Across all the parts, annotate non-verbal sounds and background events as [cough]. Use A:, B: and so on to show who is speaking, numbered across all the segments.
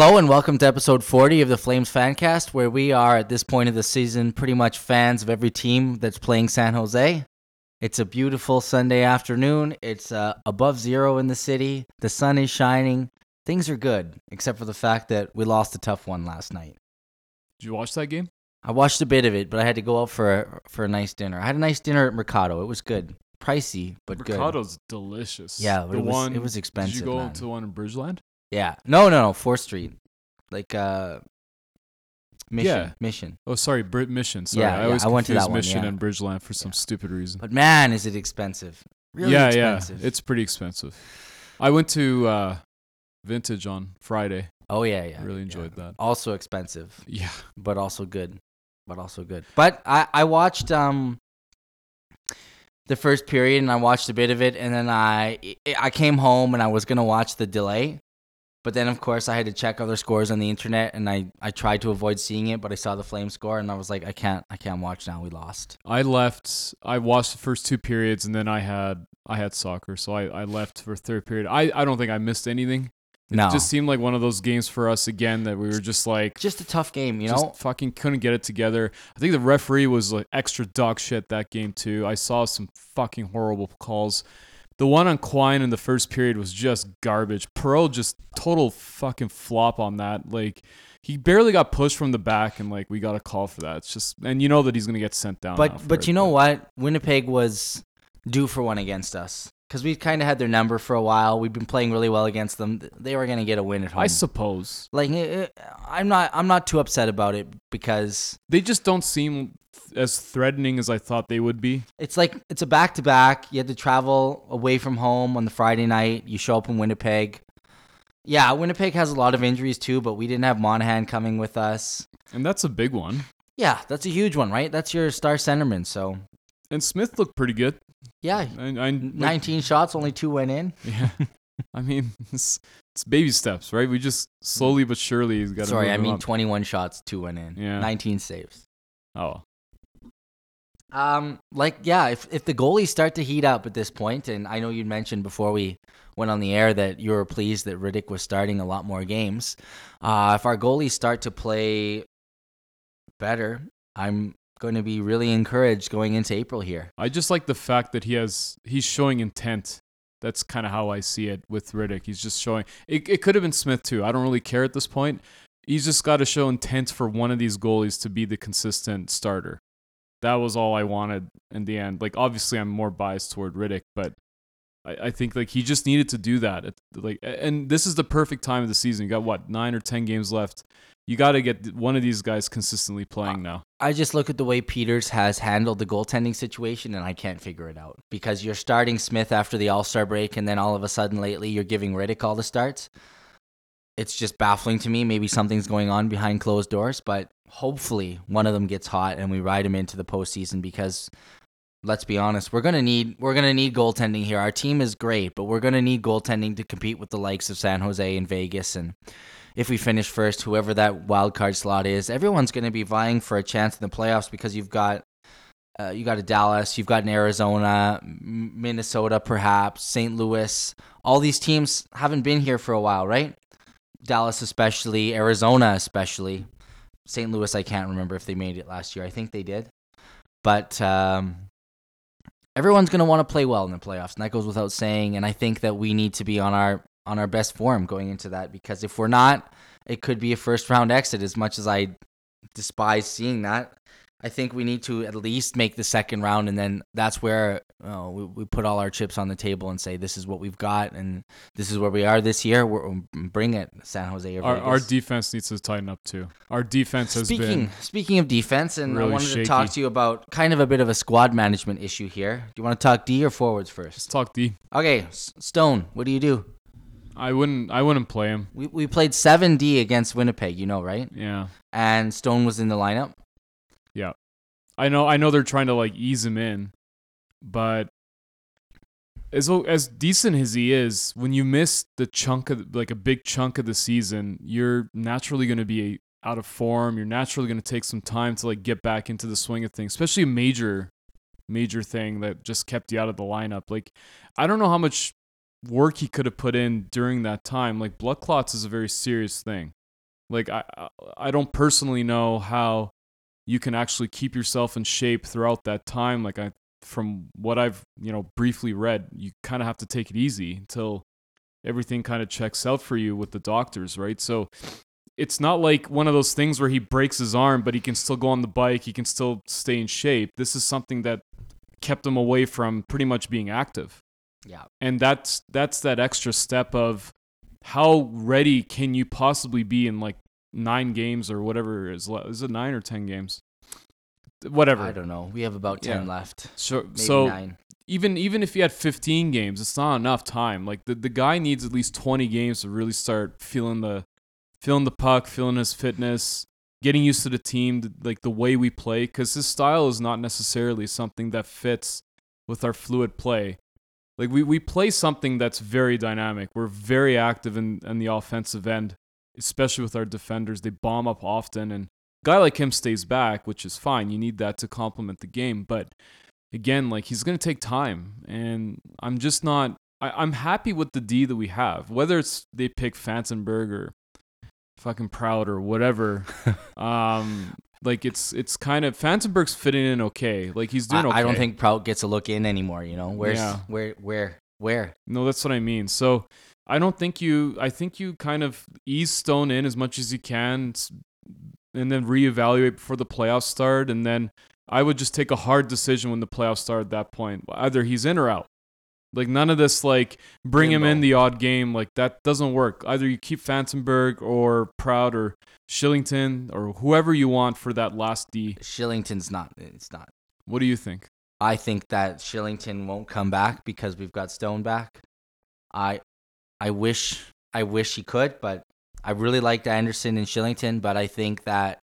A: Hello and welcome to episode 40 of the Flames Fancast, where we are at this point of the season pretty much fans of every team that's playing San Jose. It's a beautiful Sunday afternoon. It's uh, above zero in the city. The sun is shining. Things are good, except for the fact that we lost a tough one last night.
B: Did you watch that game?
A: I watched a bit of it, but I had to go out for a, for a nice dinner. I had a nice dinner at Mercado. It was good, pricey but good.
B: Mercado's delicious.
A: Yeah,
B: the
A: it was-
B: one
A: it was expensive,
B: Did you go
A: man.
B: to the one in Bridgeland?
A: Yeah, no, no, no, Fourth Street, like uh, Mission,
B: Yeah.
A: Mission.
B: Oh, sorry, Brit Mission. Sorry,
A: Yeah,
B: I
A: yeah,
B: always
A: I went to that one,
B: Mission
A: yeah.
B: and Bridgeland for some
A: Yeah.
B: stupid reason.
A: But man, is it expensive? Really
B: yeah,
A: expensive.
B: yeah, it's pretty expensive. I went to uh, Vintage on Friday.
A: oh yeah, yeah.
B: really enjoyed that.
A: Also expensive,
B: Yeah,
A: but also good, but also good. But I I watched um the first period and I watched a bit of it, and then I I came home and I was gonna watch the delay. But then, of course, I had to check other scores on the internet, and I, I tried to avoid seeing it. But I saw the Flame score, and I was like, I can't I can't watch now. We lost.
B: I left. I watched the first two periods, and then I had I had soccer, so I, I left for third period. I, I don't think I missed anything. It
A: No,
B: just seemed like one of those games for us again that we were just like
A: just a tough game, you
B: just
A: know.
B: fucking couldn't get it together. I think the referee was like extra dog shit that game too. I saw some fucking horrible calls. The one on Quine in the first period was just garbage. Pearl just total fucking flop on that. Like he barely got pushed from the back, and like we got a call for that. It's just and you know that he's gonna get sent down.
A: But but
B: it,
A: you know what? Winnipeg was due for one against us because we kind of had their number for a while. We've been playing really well against them. They were gonna get a win at home.
B: I suppose
A: like eh, eh, I'm not I'm not too upset about it because
B: they just don't seem as threatening as I thought they would be.
A: it's like it's a back to back. You had to travel away from home on the Friday night. You show up in Winnipeg. Yeah, Winnipeg has a lot of injuries too, but we didn't have Monahan coming with us.
B: And that's a big one.
A: Yeah, that's a huge one, right? That's your star centerman. So
B: And Smith looked pretty good.
A: yeah,
B: I, I, like,
A: 19 shots, only two went in. [laughs]
B: Yeah. I mean, [laughs] it's, it's baby steps, right? We just slowly but surely got to.
A: Sorry, I mean 21 shots, two went in.
B: Yeah.
A: 19 saves.
B: Oh,
A: Um, like yeah, if if the goalies start to heat up at this point, and I know you mentioned before we went on the air that you were pleased that Rittich was starting a lot more games. Uh, if our goalies start to play better, I'm going to be really encouraged going into April here.
B: I just like the fact that he has he's showing intent. That's kind of how I see it with Rittich. He's just showing. It, it could have been Smith too. I don't really care at this point. He's just got to show intent for one of these goalies to be the consistent starter. That was all I wanted in the end. Like obviously, I'm more biased toward Rittich, but I, think like he just needed to do that. Like, and this is the perfect time of the season. You got what nine or ten games left. You got to get one of these guys consistently playing now.
A: I just look at the way Peters has handled the goaltending situation, and I can't figure it out because you're starting Smith after the All Star break, and then all of a sudden lately you're giving Rittich all the starts. It's just baffling to me. Maybe something's going on behind closed doors, but hopefully one of them gets hot and we ride him into the postseason because let's be honest, we're gonna need we're gonna need goaltending here. Our team is great, but we're gonna need goaltending to compete with the likes of San Jose and Vegas and if we finish first, whoever that wild card slot is, everyone's to be vying for a chance in the playoffs because you've got uh, you got a Dallas, you've got an Arizona, Minnesota, perhaps St. Louis. All these teams haven't been here for a while, right? Dallas, especially Arizona, especially St. Louis. I can't remember if they made it last year. I think they did, but um, everyone's going to want to play well in the playoffs, and that goes without saying. And I think that we need to be on our on our best form going into that because if we're not, it could be a first round exit. As much as I despise seeing that, I think we need to at least make the second round, and then that's where uh, we, we put all our chips on the table and say this is what we've got, and this is where we are this year. We're, bring it, San Jose.
B: Our, our defense needs to tighten up too. Our defense has
A: speaking
B: been
A: speaking of defense, and I
B: really
A: wanted to talk to you about kind of a bit of a squad management issue here. Do you want to talk D or forwards
B: Let's
A: first?
B: talk D.
A: Okay, S- Stone, what do you do?
B: I wouldn't. I wouldn't play him.
A: We we played seven D against Winnipeg, you know, right?
B: Yeah,
A: And Stone was in the lineup.
B: I know. I know they're trying to like ease him in, but as as decent as he is, when you miss the chunk of like a big chunk of the season, you're naturally going to be out of form. You're naturally going to take some time to like get back into the swing of things, especially a major, major thing that just kept you out of the lineup. Like, I don't know how much work he could have put in during that time. Like blood clots is a very serious thing. Like I I- don't personally know how you can actually keep yourself in shape throughout that time. Like I from what I've, you know, briefly read, you kind of have to take it easy until everything kind of checks out for you with the doctors, right? So it's not like one of those things where he breaks his arm, but he can still go on the bike, he can still stay in shape. This is something that kept him away from pretty much being active.
A: Yeah.
B: And that's that's that extra step of how ready can you possibly be in like nine games or whatever is le- is it nine or ten games? Whatever.
A: I don't know. We have about ten
B: Yeah.
A: left.
B: So
A: Maybe
B: so
A: nine.
B: even even if he had 15 games, it's not enough time. Like the, the guy needs at least 20 games to really start feeling the feeling the puck, feeling his fitness, getting used to the team, like the way we play cuz his style is not necessarily something that fits with our fluid play. Like we, we play something that's very dynamic. We're very active in, in the offensive end, especially with our defenders. They bomb up often and a guy like him stays back, which is fine. You need that to complement the game, but again, like he's gonna take time, and I'm just not. I, I'm happy with the D that we have. Whether it's they pick Fantenberg or fucking Prout or whatever, [laughs] um, like it's it's kind of Fantenberg's fitting in okay. Like he's doing
A: I,
B: okay.
A: I don't think Prout gets a look in anymore. You know, where's
B: Yeah.
A: where where where?
B: No, that's what I mean. So I don't think you. I think you kind of ease Stone in as much as you can, and then reevaluate before the playoffs start. And then I would just take a hard decision when the playoffs start. At that point, either he's in or out. Like none of this, like bring him in the odd game. Like that doesn't work. Either you keep Fantenberg or Prout or Kylington or whoever you want for that last D.
A: Kylington's not. It's not.
B: What do you think?
A: I think that Kylington won't come back because we've got Stone back. I I wish I wish he could, but I really liked Andersson and Kylington, but I think that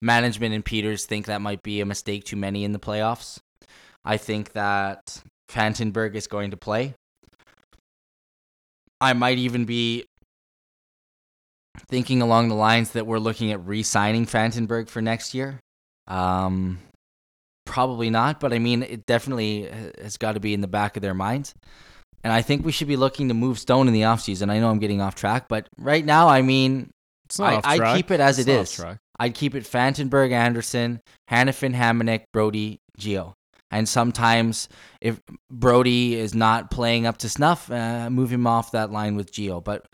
A: management and Peters think that might be a mistake too many in the playoffs. I think that Fantenberg is going to play. I might even be thinking along the lines that we're looking at re-signing Fantenberg for next year. Um, probably not, but I mean, it definitely has got to be in the back of their minds. And I think we should be looking to move Stone in the offseason. I know I'm getting off track, but right now, I mean,
B: It's not
A: I, I'd keep it as
B: It's
A: it is. I'd keep it Fantenberg, Andersson, Hanifin, Hamonic, Brodie, Gio. And sometimes if Brodie is not playing up to snuff, uh, move him off that line with Gio. But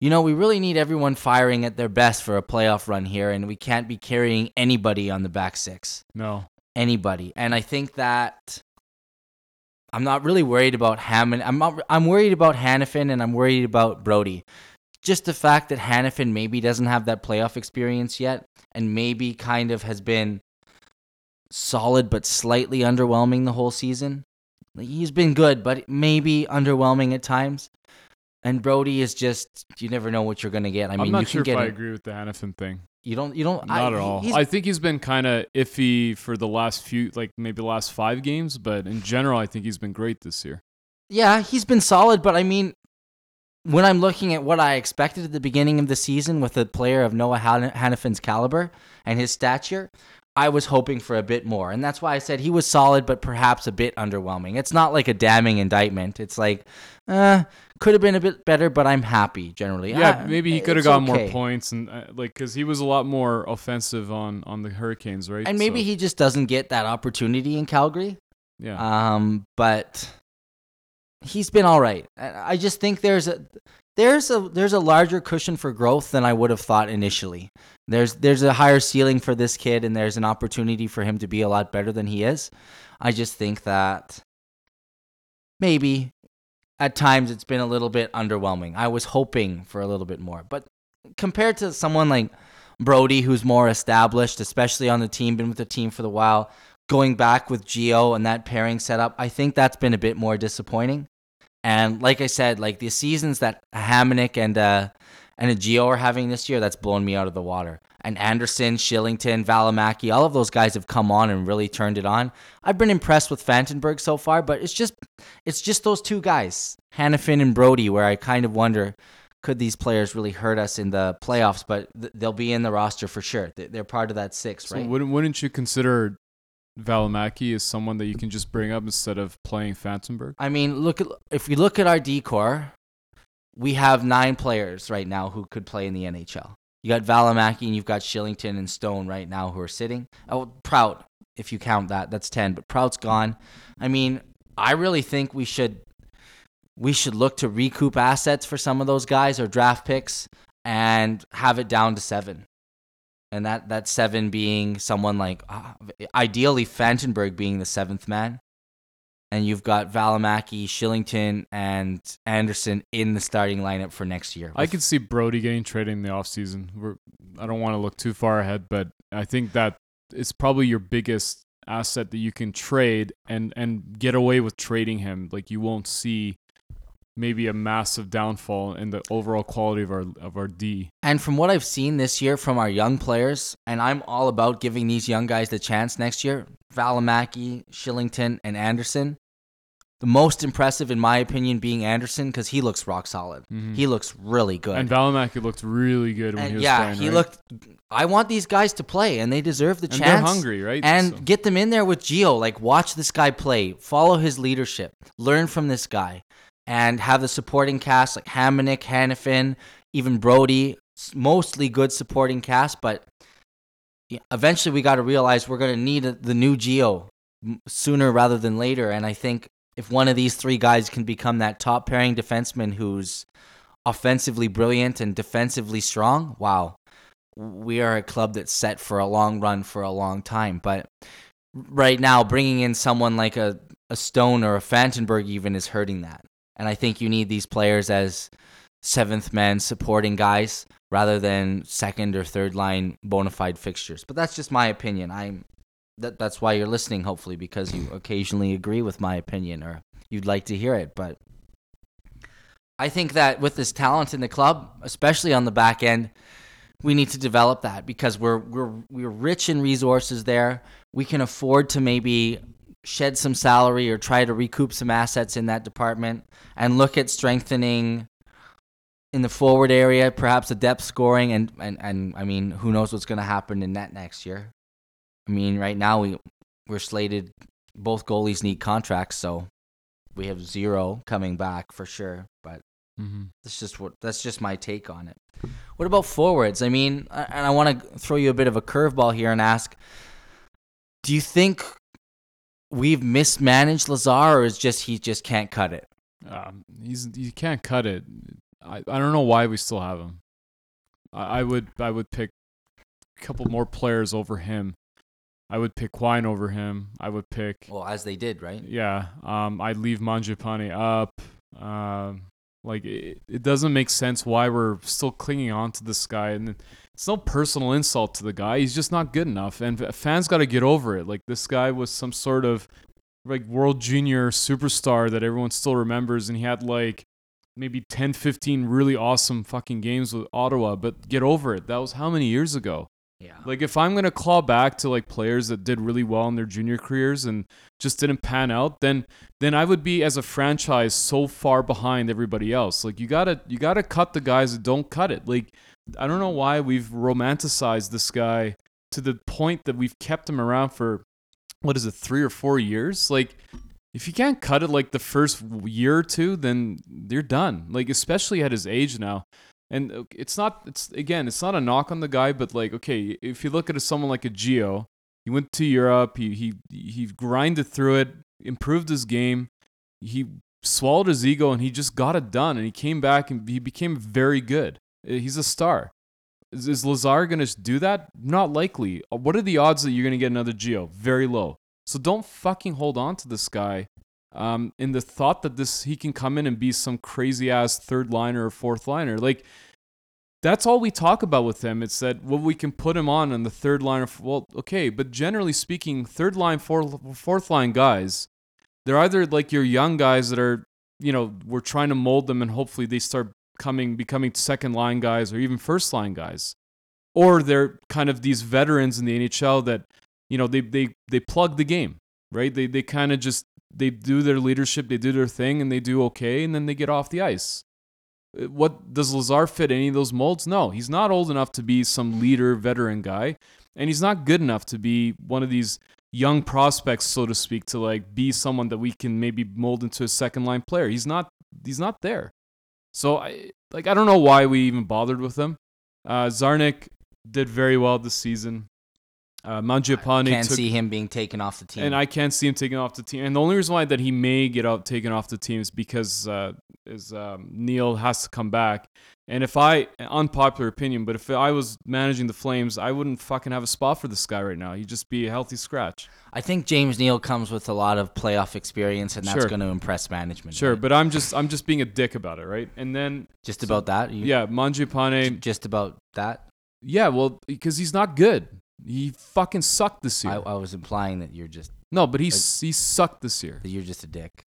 A: you know, we really need everyone firing at their best for a playoff run here, and we can't be carrying anybody on the back six.
B: No.
A: Anybody. And I think that I'm not really worried about Hammond. I'm not, I'm worried about Hanifin and I'm worried about Brodie. Just the fact that Hanifin maybe doesn't have that playoff experience yet and maybe kind of has been solid but slightly underwhelming the whole season. He's been good, but maybe underwhelming at times. And Brodie is just you never know what you're gonna get. I mean, I
B: am not
A: you
B: sure
A: can
B: if
A: get
B: I
A: him-
B: agree with the Hanifin thing.
A: You don't you don't
B: Not
A: I,
B: at all. I think he's been kind of iffy for the last few, like maybe the last five games, but in general, I think he's been great this year.
A: Yeah, he's been solid, but I mean, when I'm looking at what I expected at the beginning of the season with a player of Noah Han- Hanifin's caliber and his stature, I was hoping for a bit more. And that's why I said he was solid, but perhaps a bit underwhelming. It's not like a damning indictment. It's like, uh, could have been a bit better, but I'm happy generally.
B: Yeah,
A: Ah,
B: maybe he could have
A: it's
B: got more points and uh, like because he was a lot more offensive on on the Hurricanes, right?
A: And maybe
B: So,
A: he just doesn't get that opportunity in Calgary.
B: yeah.
A: Um, but he's been all right. I I just think there's a there's a there's a larger cushion for growth than I would have thought initially. There's there's a higher ceiling for this kid, and there's an opportunity for him to be a lot better than he is. I just think that maybe at times it's been a little bit underwhelming. I was hoping for a little bit more, but compared to someone like Brodie, who's more established, especially on the team, been with the team for the while, going back with Gio and that pairing setup, I think that's been a bit more disappointing. And like I said, like the seasons that Hamonic and uh, and a Gio are having this year, that's blown me out of the water. And Andersson, Kylington, Valimaki, all of those guys have come on and really turned it on. I've been impressed with Fantenberg so far, but it's just it's just those two guys, Hanifin and Brodie, where I kind of wonder could these players really hurt us in the playoffs? But th- they'll be in the roster for sure. They- They're part of that six,
B: So
A: right?
B: wouldn't wouldn't you consider Valimaki as someone that you can just bring up instead of playing Fantenberg?
A: I mean, look at if we look at our decor, we have nine players right now who could play in the NHL. You got Valimaki and you've got Kylington and Stone right now who are sitting. Oh, Prout, if you count that, that's 10, but Prout's gone. I mean, I really think we should we should look to recoup assets for some of those guys or draft picks and have it down to 7. And that that 7 being someone like uh, ideally Fantenberg being the 7th man and you've got Valimaki, Kylington, and Andersson in the starting lineup for next year.
B: I could see Brodie getting traded in the offseason. I don't want to look too far ahead, but I think that it's probably your biggest asset that you can trade and and get away with trading him. Like you won't see maybe a massive downfall in the overall quality of our of our D.
A: And from what I've seen this year from our young players, and I'm all about giving these young guys the chance next year, Valimaki, Kylington, and Andersson. The most impressive, in my opinion, being Andersson because he looks rock solid.
B: Mhm.
A: He looks really good.
B: And Valimaki looked really good when
A: And
B: he was
A: yeah,
B: playing.
A: he
B: right?
A: looked. I want these guys to play, and they deserve the
B: and
A: chance.
B: they're hungry, right?
A: And
B: So-
A: get them in there with Gio. Like, watch this guy play, follow his leadership, learn from this guy, and have the supporting cast like Hamonic, Hanifin, even Brodie. s- Mostly good supporting cast, but eventually we got to realize we're going to need the new Gio sooner rather than later. And I think if one of these three guys can become that top pairing defenseman who's offensively brilliant and defensively strong, wow, we are a club that's set for a long run for a long time. But right now, bringing in someone like a, a Stone or a Fantenberg even is hurting that. And I think you need these players as seventh men supporting guys rather than second or third line bona fide fixtures. But that's just my opinion. I'm that that's why you're listening, hopefully, because you occasionally agree with my opinion or you'd like to hear it. But I think that with this talent in the club, especially on the back end, we need to develop that because we're we're we're rich in resources there. We can afford to maybe shed some salary or try to recoup some assets in that department and look at strengthening in the forward area, perhaps the depth scoring and and, and I mean, who knows what's going to happen in that next year. I mean, right now we we're slated both goalies need contracts, so we have zero coming back for sure, but
B: mm-hmm.
A: that's just what that's just my take on it. What about forwards? I mean, and I want to throw you a bit of a curveball here and ask: Do you think we've mismanaged Lazar, or is just he just can't cut it?
B: Um, he's you can't cut it. I, I don't know why we still have him. I, I would I would pick a couple more players over him. I would pick Quine over him. I would pick
A: Well, as they did, right?
B: yeah. Um, I'd leave Mangiapane up. Um, like it, it doesn't make sense why we're still clinging on to this guy, and it's no personal insult to the guy. He's just not good enough, and fans got to get over it. Like this guy was some sort of like world junior superstar that everyone still remembers, and he had like maybe 10, 15 really awesome fucking games with Ottawa. But get over it. That was how many years ago?
A: Yeah.
B: Like if I'm gonna claw back to like players that did really well in their junior careers and just didn't pan out, then then I would be as a franchise so far behind everybody else. Like you gotta you gotta cut the guys that don't cut it. Like I don't know why we've romanticized this guy to the point that we've kept him around for what is it, three or four years? Like if you can't cut it like the first year or two, then you're done. Like especially at his age now. And it's not it's again, it's not a knock on the guy, but like okay, if you look at someone like a Gio, he went to Europe, he he he grinded through it, improved his game, he swallowed his ego and he just got it done and he came back and he became very good. Uh, He's a star. Is, is Lazar going to do that? Not likely. Uh, What are the odds that you're going to get another Gio? Very low. So don't fucking hold on to this guy um, in the thought that this he can come in and be some crazy ass third liner or fourth liner. Like that's all we talk about with him. It's that well we can put him on on the third line. Of, well, okay, but generally speaking, third line, fourth, fourth line guys, they're either like your young guys that are you know we're trying to mold them and hopefully they start coming becoming second line guys or even first line guys, or they're kind of these veterans in the NHL that you know they they they plug the game right. They they kind of just they do their leadership, they do their thing, and they do okay, and then they get off the ice. Uh, What does Lazar fit any of those molds? No, he's not old enough to be some leader, veteran guy, and he's not good enough to be one of these young prospects, so to speak, to like be someone that we can maybe mold into a second line player. He's not. He's not there. So I like I don't know why we even bothered with him. Uh, Czarnik did very well this season. Uh, Mangiapane
A: Can't
B: took
A: see him being taken off the team.
B: and I can't see him taking off the team. And the only reason why that he may get out taken off the team is because uh, is um, Neal has to come back. And if I unpopular opinion, but if I was managing the Flames, I wouldn't fucking have a spot for this guy right now. He'd just be a healthy scratch.
A: I think James Neal comes with a lot of playoff experience, and that's
B: Sure.
A: going to impress management.
B: Sure,
A: right?
B: but I'm just I'm just being a dick about it, right? And then
A: just about that. You,
B: yeah, Mangiapane,
A: just about that.
B: yeah, well, because he's not good. He fucking sucked this year.
A: I, I was implying that you're just
B: no, but he's he sucked this year.
A: that you're just a dick.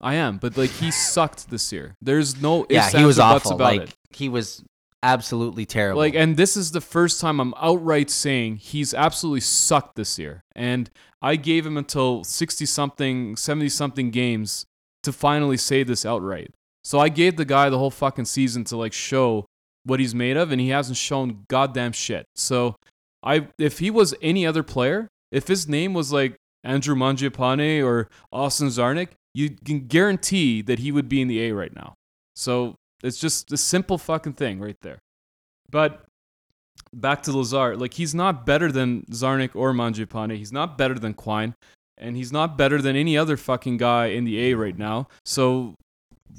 B: I am, but like he sucked this year. There's no ifs,
A: yeah, he was awful.
B: about
A: Like
B: it.
A: he was absolutely terrible.
B: Like, and this is the first time I'm outright saying he's absolutely sucked this year. And I gave him until 60 something, 70 something games to finally say this outright. So I gave the guy the whole fucking season to like show what he's made of, and he hasn't shown goddamn shit. So I, if he was any other player, if his name was like Andrew Mangiapane or Austin Czarnik, you can guarantee that he would be in the A right now. So it's just a simple fucking thing right there. But back to Lazar, like he's not better than Czarnik or Mangiapane. He's not better than Quine, and he's not better than any other fucking guy in the A right now. So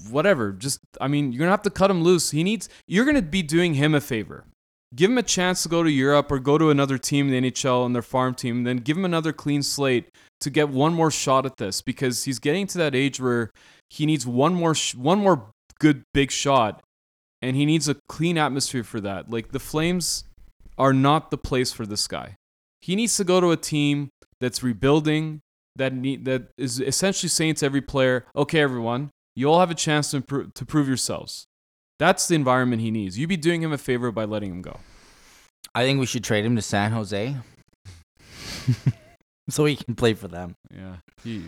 B: whatever, just I mean, you're gonna have to cut him loose. He needs. You're gonna be doing him a favor. Give him a chance to go to Europe or go to another team in the NHL and their farm team. Then give him another clean slate to get one more shot at this because he's getting to that age where he needs one more sh- one more good big shot and he needs a clean atmosphere for that. Like the Flames are not the place for this guy. He needs to go to a team that's rebuilding that need that is essentially saying to every player, "Okay, everyone, you all have a chance to to prove yourselves." That's the environment he needs. You'd be doing him a favor by letting him go.
A: I think we should trade him to San Jose, [laughs] so he can play for them.
B: Yeah. He,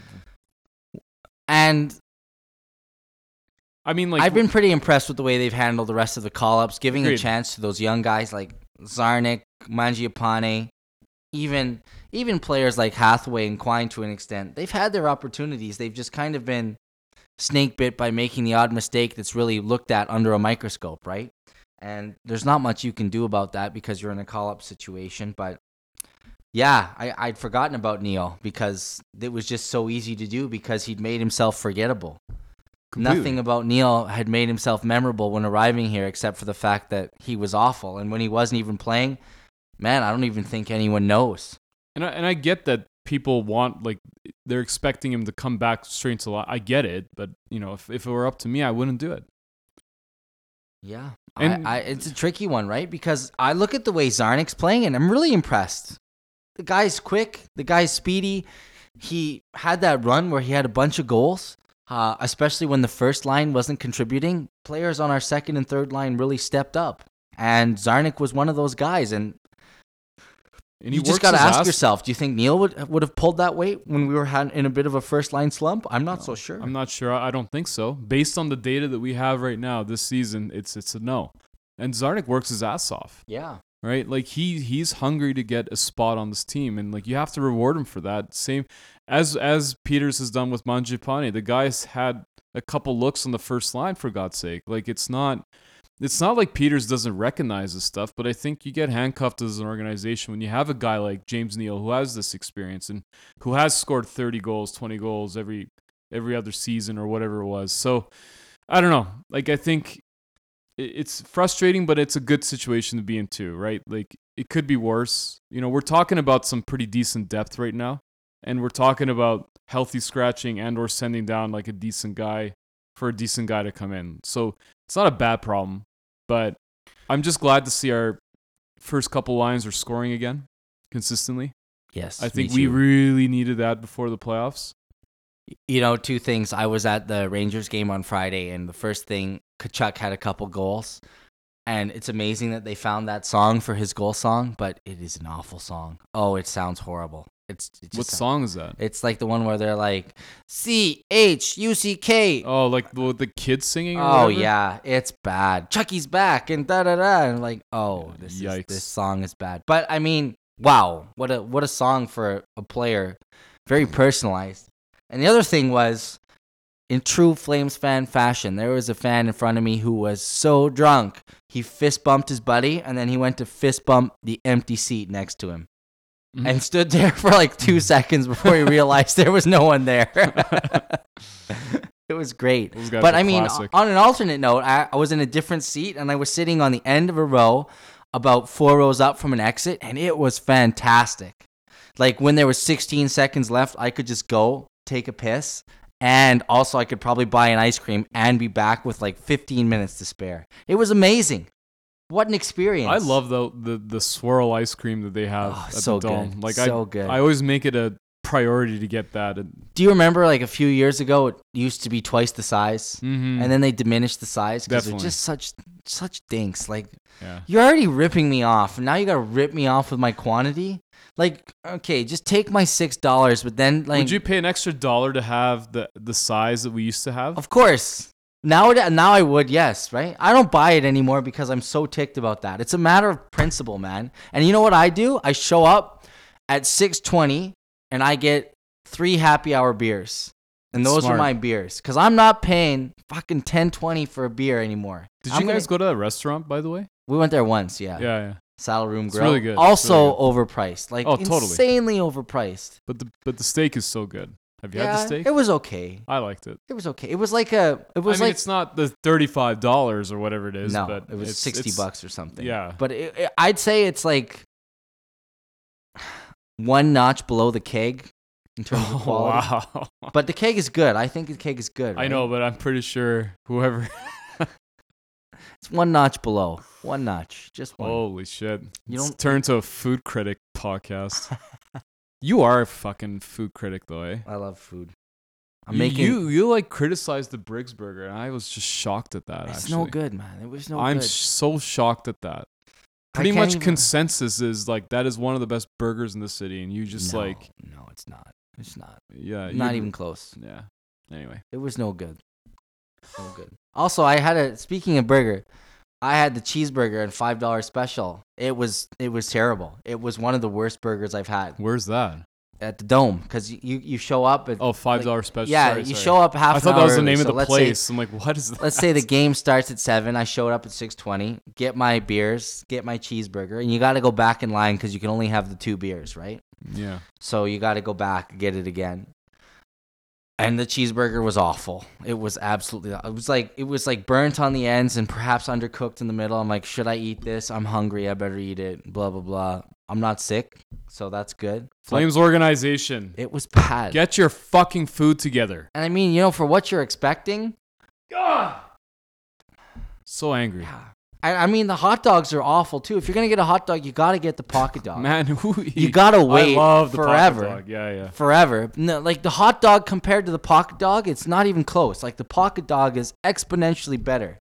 A: And
B: I mean, like
A: I've been pretty impressed with the way they've handled the rest of the call-ups, giving a chance to those young guys like Czarnik, Mangiapane, even even players like Hathaway and Quine to an extent. They've had their opportunities. They've just kind of been snake bit by making the odd mistake that's really looked at under a microscope, right? And there's not much you can do about that because you're in a call-up situation. But yeah, I, I'd forgotten about Neal because it was just so easy to do because he'd made himself forgettable.
B: completely.
A: Nothing about Neal had made himself memorable when arriving here except for the fact that he was awful. And when he wasn't even playing, man, I don't even think anyone knows.
B: And I, and I get that people want like they're expecting him to come back straight into life. I get it, but you know, if, if it were up to me, I wouldn't do it.
A: Yeah.
B: And-
A: I, I, it's a tricky one, right? Because I look at the way Czarnik's playing and I'm really impressed. The guy's quick, the guy's speedy. He had that run where he had a bunch of goals, uh, especially when the first line wasn't contributing. Players on our second and third line really stepped up. And Czarnik was one of those guys. And
B: And
A: you just got to ask yourself: Do you think Neal would would have pulled that weight when we were had, in a bit of a first line slump? I'm not so sure.
B: I'm not sure. I I don't think so. Based on the data that we have right now this season, it's it's a no. And Czarnik works his ass off,
A: yeah,
B: right? Like he he's hungry to get a spot on this team, and like you have to reward him for that. Same as as Peters has done with Mangiapane. The guy's had a couple looks on the first line for God's sake. Like it's not it's not like Peters doesn't recognize this stuff, but I think you get handcuffed as an organization when you have a guy like James Neal who has this experience and who has scored 30 goals, 20 goals every every other season or whatever it was. So I don't know. Like I think it's frustrating, but it's a good situation to be in too, right? Like it could be worse. You know, we're talking about some pretty decent depth right now, and we're talking about healthy scratching and or sending down like a decent guy for a decent guy to come in. So it's not a bad problem, but I'm just glad to see our first couple lines are scoring again consistently.
A: yes.
B: I think we really needed that before the playoffs.
A: you know, two things. I was at the Rangers game on Friday, and the first thing, Tkachuk had a couple goals, and it's amazing that they found that song for his goal song, but it is an awful song. Oh, it sounds horrible. It's, it just
B: What song is that?
A: It's like the one where they're like C H U C K.
B: Oh, like the, the kids singing?
A: Oh
B: whatever?
A: yeah, it's bad. Chucky's back and da da da. And like, oh, this is, this song is bad. But I mean, wow, what a what a song for a player, very personalized. And the other thing was, in true Flames fan fashion, there was a fan in front of me who was so drunk. He fist bumped his buddy and then he went to fist bump the empty seat next to him
B: Mhm.
A: and stood there for like two seconds before he realized there was no one there. [laughs] it was great. But I mean,
B: classic.
A: on an alternate note, I, I was in a different seat and I was sitting on the end of a row about four rows up from an exit and it was fantastic. Like when there was 16 seconds left, I could just go take a piss and also I could probably buy an ice cream and be back with like 15 minutes to spare. It was amazing. What an experience.
B: I love the, the the swirl ice cream that they have
A: Oh,
B: at
A: so
B: the dome.
A: good.
B: Like
A: So
B: I,
A: good.
B: I always make it a priority to get that.
A: Do you remember like a few years ago it used to be twice the size
B: Mhm.
A: and then they diminished the size because they're just such such dinks. Like
B: yeah.
A: You're already ripping me off. and Now you gotta rip me off with my quantity. Like, okay, just take my six dollars, but then like,
B: Would you pay an extra dollar to have the the size that we used to have?
A: of course. Now, now I would, yes, right. I don't buy it anymore because I'm so ticked about that. It's a matter of principle, man. And you know what I do? I show up at six twenty, and I get three happy hour beers, and those
B: Smart.
A: are my beers because I'm not paying fucking ten twenty for a beer anymore.
B: Did
A: I'm
B: you guys
A: gonna-
B: go to that restaurant by the way?
A: We went there once, yeah.
B: Yeah, yeah.
A: Saddle Room
B: It's
A: Grill.
B: really good.
A: Also
B: really
A: overpriced. Like
B: Oh, totally.
A: insanely overpriced.
B: But the but the steak is so good. Have you had the steak?
A: it was okay.
B: I liked it.
A: It was okay. It was like a. It
B: I
A: was
B: mean,
A: like
B: it's not the thirty-five dollars or whatever it is.
A: no.
B: but
A: it was
B: it's-
A: sixty
B: it's-
A: bucks or something.
B: yeah.
A: But it, it- I'd say it's like one notch below the keg in terms of [laughs]
B: Oh,
A: quality.
B: wow. [laughs]
A: But the keg is good. I think the keg is good.
B: I know, but I'm pretty sure whoever. [laughs]
A: It's one notch below. One notch. Just one.
B: Holy shit!
A: You don't-
B: turned to a food critic podcast. You are a fucking food critic, though, eh?
A: I love food. I'm
B: you,
A: making.
B: you you like criticized the Briggs burger, and I was just shocked at that.
A: it's
B: actually,
A: no good, man. It was no good.
B: I'm
A: good.
B: so shocked at that. Pretty much
A: even-
B: consensus is like that is one of the best burgers in the city, and you just
A: no,
B: like
A: no, it's not. It's not.
B: yeah,
A: Not
B: you-
A: even close.
B: yeah. Anyway,
A: It was no good. No good. Also, I had a speaking of burger, I had the cheeseburger and five dollar special. It was it was terrible. It was one of the worst burgers I've had
B: where's that?
A: at the dome because you, you show up at
B: Oh, five dollar special.
A: yeah
B: Sorry,
A: you
B: sorry.
A: show up half.
B: I thought that was the
A: early.
B: name of the
A: let's
B: place.
A: Say,
B: I'm like, what is that? [laughs]
A: let's say the game starts at seven. I showed up at six twenty. Get my beers, get my cheeseburger, and you got to go back in line because you can only have the two beers, right?
B: yeah.
A: So you got to go back get it again. And the cheeseburger was awful. It was absolutely. It was like it was like burnt on the ends and perhaps undercooked in the middle. I'm like, should I eat this? I'm hungry. I better eat it. Blah blah blah. I'm not sick, so that's good. But
B: Flames organization.
A: It was bad.
B: Get your fucking food together.
A: and I mean, you know, for what you're expecting,
B: So angry.
A: yeah. I, I mean, the hot dogs are awful too. If you're gonna get a hot dog, you gotta get the pocket dog. [laughs]
B: Man, who
A: you gotta wait
B: I love the pocket
A: forever.
B: dog. Yeah, yeah.
A: forever. No, like the hot dog compared to the pocket dog, it's not even close. Like the pocket dog is exponentially better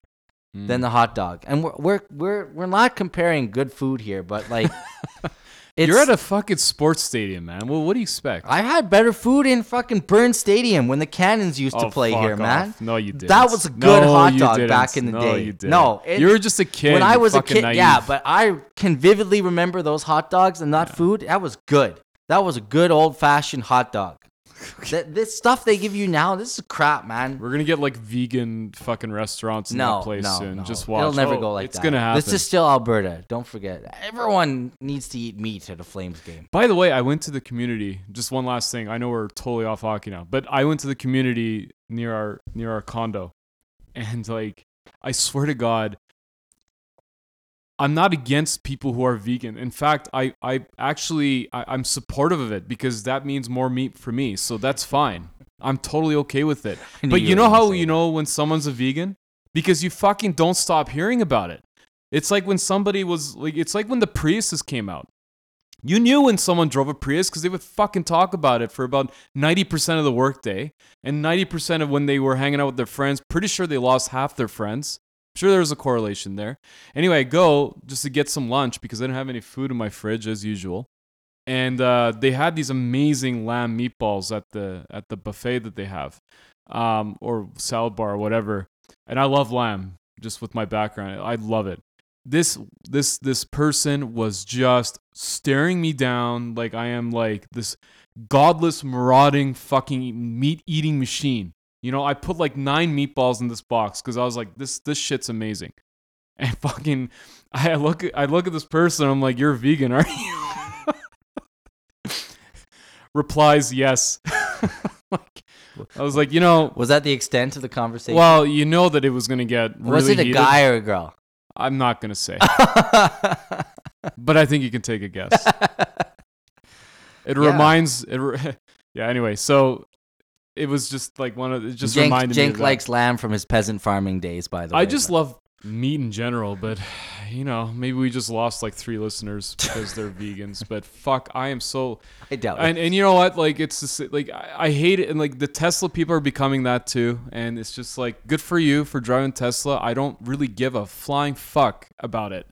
B: Mm.
A: than the hot dog. And we're we're we're, we're not comparing good food here, but like [laughs] it's,
B: You're at a fucking sports stadium, man. Well, what do you expect?
A: I had better food in fucking Burns Stadium when the Cannons used to
B: Oh,
A: play here,
B: off.
A: man.
B: No, you didn't.
A: That was a good
B: No,
A: hot dog back in the
B: no,
A: day.
B: You didn't.
A: No, it-
B: you were just a kid.
A: when I was a kid, yeah, but I can vividly remember those hot dogs and that food. That was good. That was a good old fashioned hot dog. [laughs] Th- this stuff they give you now, this is crap, man.
B: we're gonna get like vegan fucking restaurants in
A: No,
B: that place
A: no,
B: soon.
A: no.
B: Just watch.
A: It'll never
B: Oh,
A: go like
B: it's
A: that.
B: gonna happen.
A: This is still Alberta. Don't forget. Everyone needs to eat meat at a Flames game.
B: By the way, I went to the community. Just one last thing. I know we're totally off hockey now, but I went to the community near our near our condo, and like I swear to God, I'm not against people who are vegan. In fact, I I actually I, I'm supportive of it because that means more meat for me. So that's fine. I'm totally okay with it. [laughs] But
A: you
B: you know how you know when someone's a vegan? Because you fucking don't stop hearing about it. It's like when somebody was like it's like when the Priuses came out. You knew when someone drove a Prius because they would fucking talk about it for about 90% of the workday and 90% of when they were hanging out with their friends. Pretty sure they lost half their friends. Sure there was a correlation there. Anyway, I go just to get some lunch because I didn't have any food in my fridge as usual. And uh, they had these amazing lamb meatballs at the at the buffet that they have, um, or salad bar or whatever. And I love lamb just with my background. I love it this this this person was just staring me down like I am like this godless marauding fucking meat eating machine. You know, I put like nine meatballs in this box because I was like, this this shit's amazing. [laughs] And fucking, I look at I look at this person. I'm like, you're vegan, are you? [laughs] Replies yes. [laughs] like, I was like, you know,
A: Was that the extent of the conversation?
B: well, you know that it was gonna get really
A: was it a
B: heated.
A: guy or a girl?
B: I'm not gonna say, but I think you can take a guess. It
A: Yeah.
B: reminds it. Re- yeah. Anyway, so it was just like one of it just
A: Jenk,
B: reminded me.
A: Jenk
B: Of that.
A: likes lamb from his peasant farming days, by the way.
B: I just
A: but-
B: love meat in general, but [sighs] you know, maybe we just lost like three listeners because they're [laughs] vegans. But fuck, I am so
A: I doubt
B: and
A: it.
B: and you know what? Like it's just like I, I hate it, and like the Tesla people are becoming that too. And it's just like good for you for driving Tesla. I don't really give a flying fuck about it.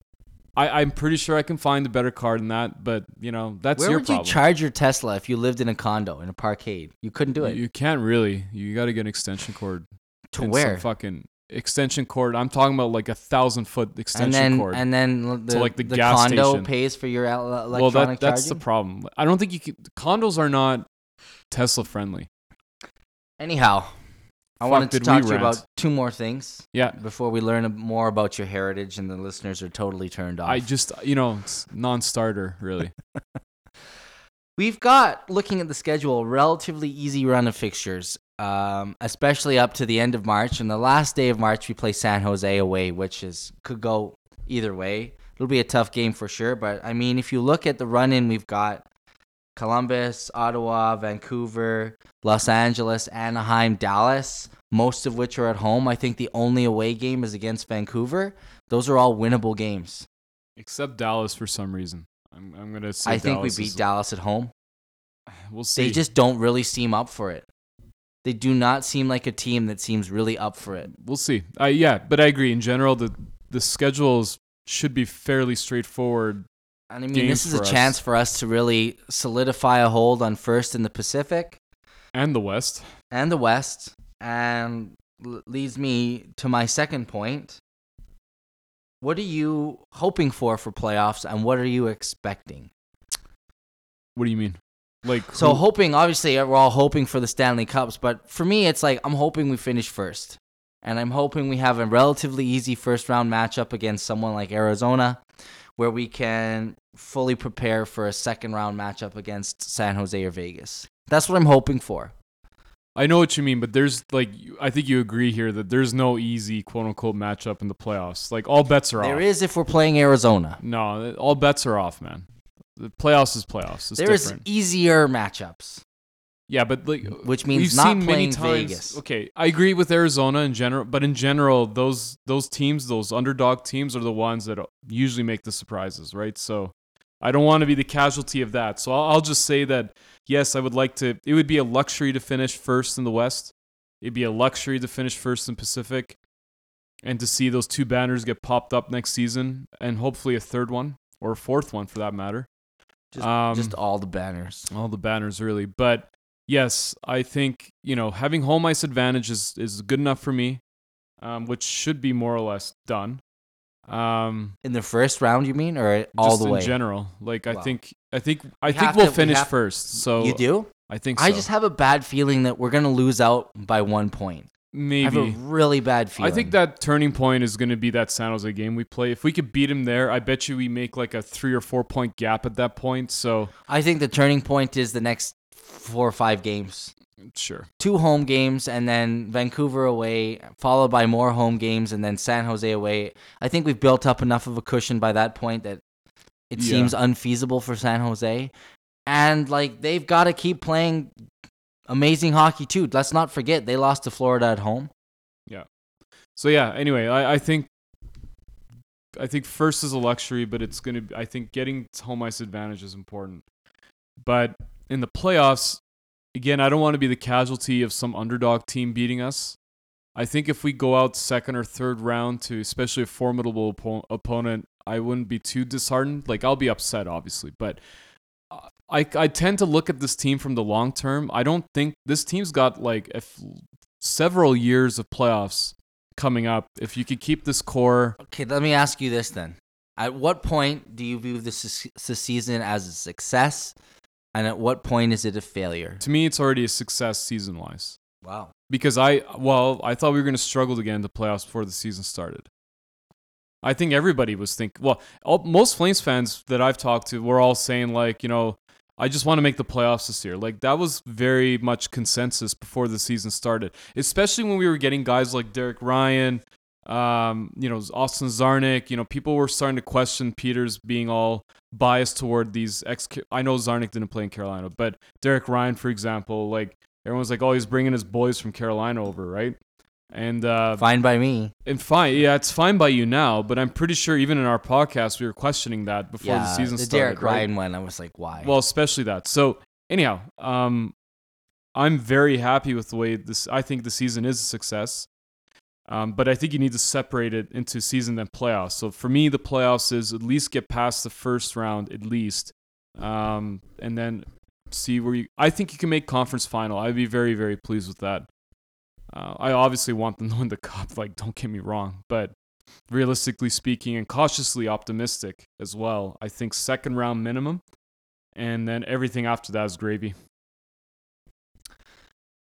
B: I, I'm pretty sure I can find a better car than that, but you know that's
A: Where
B: your
A: would
B: problem.
A: you charge your Tesla if you lived in a condo in a parkade? You couldn't do it.
B: You can't really. You got to get an extension cord.
A: to
B: and
A: where?
B: fucking extension cord. I'm talking about like a thousand foot
A: And
B: extension
A: then
B: cord.
A: and then the,
B: like the
A: the
B: gas
A: condo
B: station.
A: pays for your el-
B: well, that that's the problem. I don't think you can. Condos are not Tesla friendly.
A: Anyhow, I wanted to talk to you
B: rant.
A: about two more things
B: Yeah,
A: before we learn more about your heritage and the listeners are totally turned off.
B: I just you know it's non-starter really. [laughs] [laughs]
A: We've got, looking at the schedule, relatively easy run of fixtures, um, especially up to the end of March. And the last day of March, we play San Jose away, which is could go either way. It'll be a tough game for sure. But I mean, if you look at the run in, we've got Columbus, Ottawa, Vancouver, Los Angeles, Anaheim, Dallas, most of which are at home. I think the only away game is against Vancouver. Those are all winnable games.
B: Except Dallas for some reason. I'm I'm gonna say
A: I think
B: Dallas
A: we beat
B: is-
A: Dallas at home. [sighs]
B: We'll see.
A: They just don't really seem up for it. They do not seem like a team that seems really up for it.
B: we'll see. Uh, yeah, but I agree. In general, the the schedules should be fairly straightforward.
A: And I mean, this is a
B: us.
A: chance for us to really solidify a hold on first in the Pacific
B: And the West.
A: and the West. And leads me to my second point. What are you hoping for for playoffs and what are you expecting?
B: What do you mean? Like
A: So
B: who-
A: hoping, obviously, we're all hoping for the Stanley Cups, but for me, it's like I'm hoping we finish first, and I'm hoping we have a relatively easy first round matchup against someone like Arizona, where we can fully prepare for a second round matchup against San Jose or Vegas. That's what I'm hoping for.
B: I know what you mean, but there's like I think you agree here that there's no easy quote unquote matchup in the playoffs. Like all bets are
A: There
B: off.
A: There is if we're playing Arizona.
B: No, all bets are off, man. The playoffs is playoffs. It's
A: There is easier matchups,
B: yeah, but like
A: which means
B: we've
A: not
B: seen many
A: playing
B: times.
A: Vegas.
B: Okay, I agree with Arizona in general, but in general, those those teams, those underdog teams, are the ones that usually make the surprises, right? So I don't want to be the casualty of that. So I'll, I'll just say that yes, I would like to. It would be a luxury to finish first in the West. It'd be a luxury to finish first in Pacific, and to see those two banners get popped up next season, and hopefully a third one or a fourth one for that matter.
A: Just,
B: Um,
A: just all the banners.
B: all the banners really but yes i think you know having home ice advantage is, is good enough for me um, which should be more or less done um,
A: In the first round, you mean, or all
B: just
A: the
B: in
A: way?
B: general like i
A: Wow.
B: think i think i think
A: have
B: we'll
A: to- we
B: finish
A: have-
B: first so
A: you do?
B: i think so
A: I just have a bad feeling that we're gonna lose out by one point. I have a
B: maybe
A: really bad feeling.
B: I think that turning point is going to be that San Jose game we play. If we could beat him there, I bet you we make like a three or four point gap at that point. So
A: I think the turning point is the next four or five games.
B: Sure,
A: Two home games and then Vancouver away, followed by more home games and then San Jose away. I think we've built up enough of a cushion by that point that it
B: Yeah.
A: seems unfeasible for San Jose. And like they've got to keep playing amazing hockey too. Let's not forget they lost to Florida at home. Yeah.
B: So yeah. Anyway, I, I think I think first is a luxury, but it's gonna. I think getting home ice advantage is important. But in the playoffs, again, I don't want to be the casualty of some underdog team beating us. I think if we go out second or third round to especially a formidable oppo- opponent, I wouldn't be too disheartened. Like I'll be upset, obviously, but uh, I I tend to look at this team from the long term. I don't think this team's got like several years of playoffs coming up. If you could keep this core,
A: Okay, let me ask you this then. At what point do you view this, this season as a success? And at what point is it a failure?
B: to me, it's already a success season wise.
A: Wow.
B: because I well, I thought we were going to struggle to get into playoffs before the season started. I think everybody was thinking. Well, all, most Flames fans that I've talked to were all saying like, you know, I just want to make the playoffs this year. Like that was very much consensus before the season started, especially when we were getting guys like Derek Ryan, um, you know, Austin Czarnik, You know, people were starting to question Peters being all biased toward these ex. I know Czarnik didn't play in Carolina, but Derek Ryan, for example, like everyone's like, oh, he's bringing his boys from Carolina over, right? And uh,
A: Fine by me.
B: and fine, yeah, it's fine by you now, but I'm pretty sure even in our podcast we were questioning that before
A: yeah,
B: the season
A: the
B: started.
A: Derek
B: right?
A: Ryan one, I was like, why?
B: Well, especially that. So anyhow, um, I'm very happy with the way this. I think the season is a success, um, but I think you need to separate it into season and playoffs. So for me, the playoffs is at least get past the first round at least, um, and then see where you. I think you can make conference final. I'd be very very pleased with that. Uh, I obviously want them to win the [laughs] cup. Like, don't get me wrong, but realistically speaking and cautiously optimistic as well, I think second round minimum and then everything after that is gravy.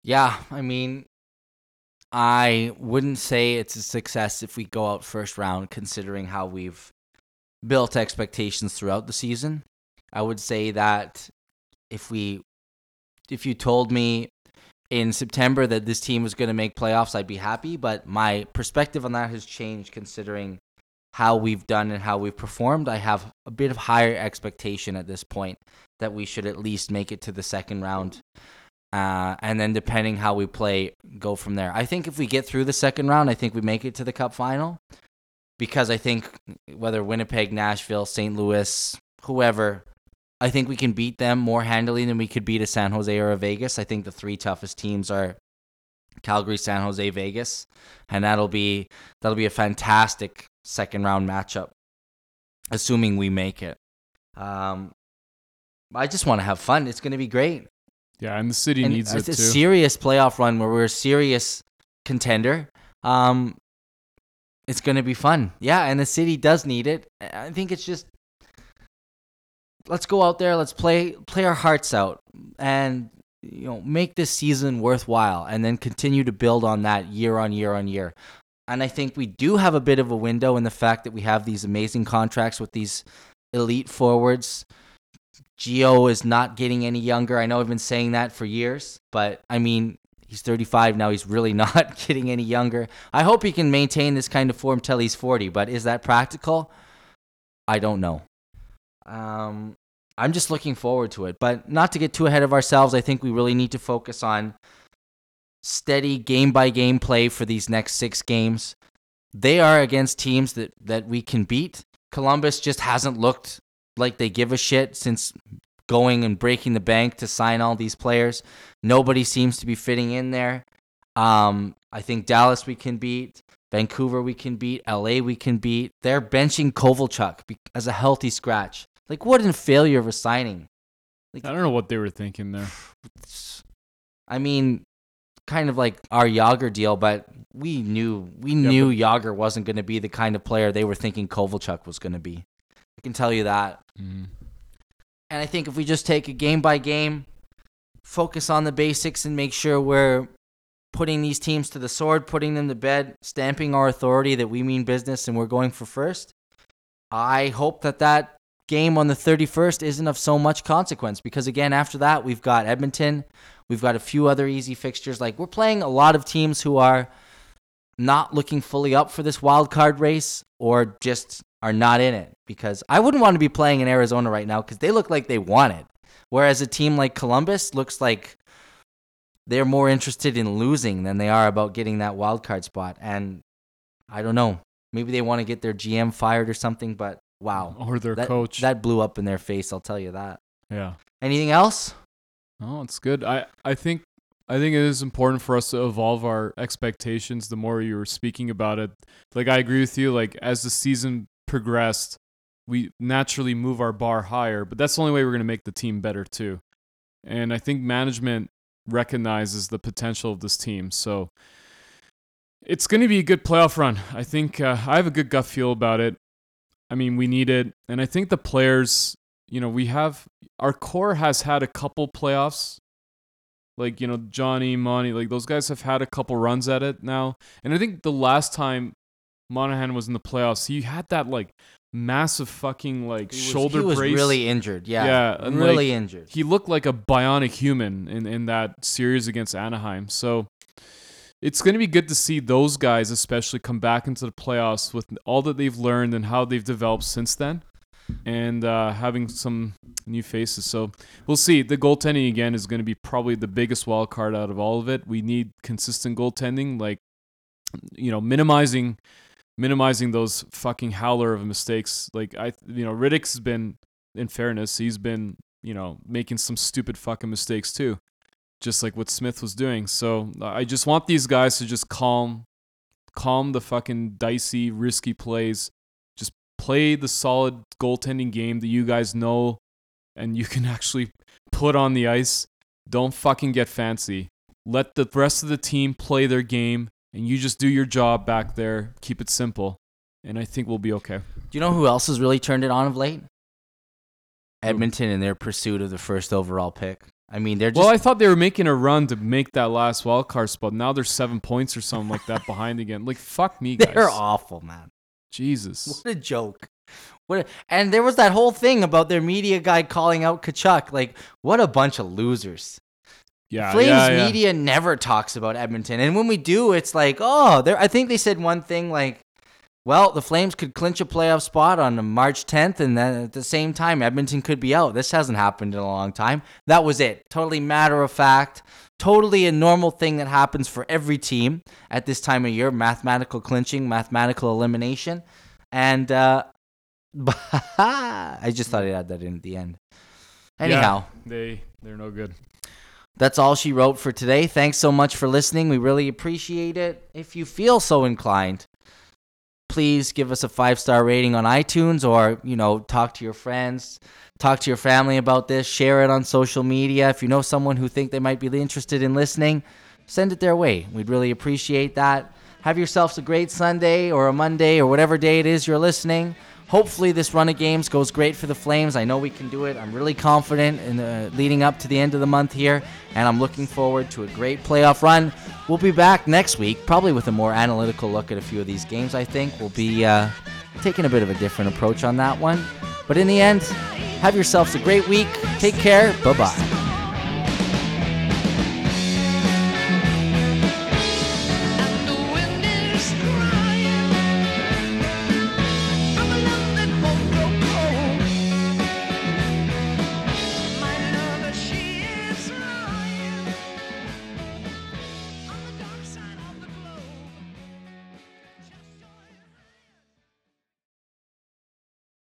A: Yeah, I mean, I wouldn't say it's a success if we go out first round, considering how we've built expectations throughout the season. I would say that if we, if you told me in September that this team was going to make playoffs, I'd be happy. But my perspective on that has changed considering how we've done and how we've performed. I have a bit of higher expectation at this point that we should at least make it to the second round. Uh, and then depending how we play, go from there. I think if we get through the second round, I think we make it to the cup final. Because I think whether Winnipeg, Nashville, St. Louis, whoever, I think we can beat them more handily than we could beat a San Jose or a Vegas. I think the three toughest teams are Calgary, San Jose, Vegas, and that'll be that'll be a fantastic second round matchup, assuming we make it. Um, I just want to have fun. It's going to be great.
B: Yeah, and the city
A: And
B: needs it too.
A: a serious playoff run where we're a serious contender. Um, it's going to be fun. Yeah, and the city does need it. I think it's just let's go out there, let's play play our hearts out and you know, make this season worthwhile and then continue to build on that year on year on year. And I think we do have a bit of a window in the fact that we have these amazing contracts with these elite forwards. Gio is not getting any younger. I know I've been saying that for years, but I mean, he's 35 now. He's really [laughs] not getting any younger. I hope he can maintain this kind of form till he's 40, but is that practical? I don't know. Um, I'm just looking forward to it, but not to get too ahead of ourselves. I think we really need to focus on steady game by game play for these next six games. They are against teams that, that we can beat. Columbus just hasn't looked like they give a shit since going and breaking the bank to sign all these players. Nobody seems to be fitting in there. Um, I think Dallas we can beat. Vancouver we can beat. LA we can beat. They're benching Kovalchuk as a healthy scratch. Like, what a failure of a signing.
B: I don't know what they were thinking there. [sighs]
A: I mean, kind of like our Jagr deal, but we knew we
B: Yeah,
A: knew Jagr wasn't going to be the kind of player they were thinking Kovalchuk was going to be. Can tell you that.
B: Mhm.
A: And I think if we just take a game by game, focus on the basics, and make sure we're putting these teams to the sword, putting them to bed, stamping our authority that we mean business and we're going for first, I hope that that game on the 31st isn't of so much consequence because, again, after that, we've got Edmonton, we've got a few other easy fixtures. Like, we're playing a lot of teams who are not looking fully up for this wild card race or just are not in it because I wouldn't want to be playing in Arizona right now because they look like they want it. Whereas a team like Columbus looks like they're more interested in losing than they are about getting that wild card spot. And I don't know. Maybe they want to get their GM fired or something, but wow.
B: Or their
A: that,
B: coach.
A: That blew up in their face, I'll tell you that.
B: yeah.
A: Anything else?
B: Oh, it's good. I, I think I think it is important for us to evolve our expectations the more you were speaking about it. Like I agree with you, like as the season progressed, we naturally move our bar higher, but that's the only way we're gonna make the team better too. And I think management recognizes the potential of this team. So it's going to be a good playoff run. I think uh, I have a good gut feel about it. I mean, we need it. And I think the players, you know, we have our core has had a couple playoffs Like you know Johnny, Monty, like those guys have had a couple runs at it now, and I think the last time Monahan was in the playoffs, he had that like massive fucking like
A: He was-
B: shoulder
A: he was
B: brace.
A: really injured. Yeah,
B: Yeah, and,
A: really
B: like,
A: injured.
B: he looked like a bionic human in, in that series against Anaheim. So it's going to be good to see those guys, especially, come back into the playoffs with all that they've learned and how they've developed since then and uh, having some new faces. So we'll see. The goaltending, again, is going to be probably the biggest wild card out of all of it. We need consistent goaltending, like, you know, minimizing. Minimizing those fucking howler of mistakes, like I, you know, Rittich's been in fairness, he's been, you know, making some stupid fucking mistakes too, just like what Smith was doing. So uh, I just want these guys to just calm, calm the fucking dicey, risky plays. Just play the solid goaltending game that you guys know and you can [laughs] actually put on the ice. Don't fucking get fancy. Let the rest of the team play their game and you just do your job back there. Keep it simple. And I think we'll be okay.
A: Do you know who else has really turned it on of late? Edmonton in their pursuit of the first overall pick. I mean, they're just
B: Well, I thought they were making a run to make that last wild card spot. Now they're seven points or something like that [laughs] behind again. Like fuck me, guys.
A: they're awful, man.
B: Jesus.
A: What a joke. What a, and there was that whole thing about their media guy calling out Tkachuk. Like, what a bunch of losers.
B: Yeah,
A: Flames
B: yeah, yeah.
A: media never talks about Edmonton, and when we do, it's like, oh, there. I think they said one thing like, well, the Flames could clinch a playoff spot on March 10th, and then at the same time, Edmonton could be out. This hasn't happened in a long time. That was it. Totally matter of fact. Totally a normal thing that happens for every team at this time of year. Mathematical clinching, mathematical elimination, and uh, [laughs] I just thought I'd add that in at the end. Anyhow.
B: Yeah, they they're no good.
A: That's all she wrote for today. Thanks so much for listening. We really appreciate it. If you feel so inclined, please give us a five star rating on iTunes or, you know, talk to your friends, talk to your family about this, share it on social media. If you know someone who think they might be interested in listening, send it their way. We'd really appreciate that. Have yourselves a great Sunday or a Monday or whatever day it is you're listening. Hopefully, this run of games goes great for the Flames. I know we can do it. I'm really confident in the, leading up to the end of the month here, and I'm looking forward to a great playoff run. We'll be back next week, probably with a more analytical look at a few of these games. I think we'll be uh, taking a bit of a different approach on that one. But in the end, have yourselves a great week. Take care. Bye bye.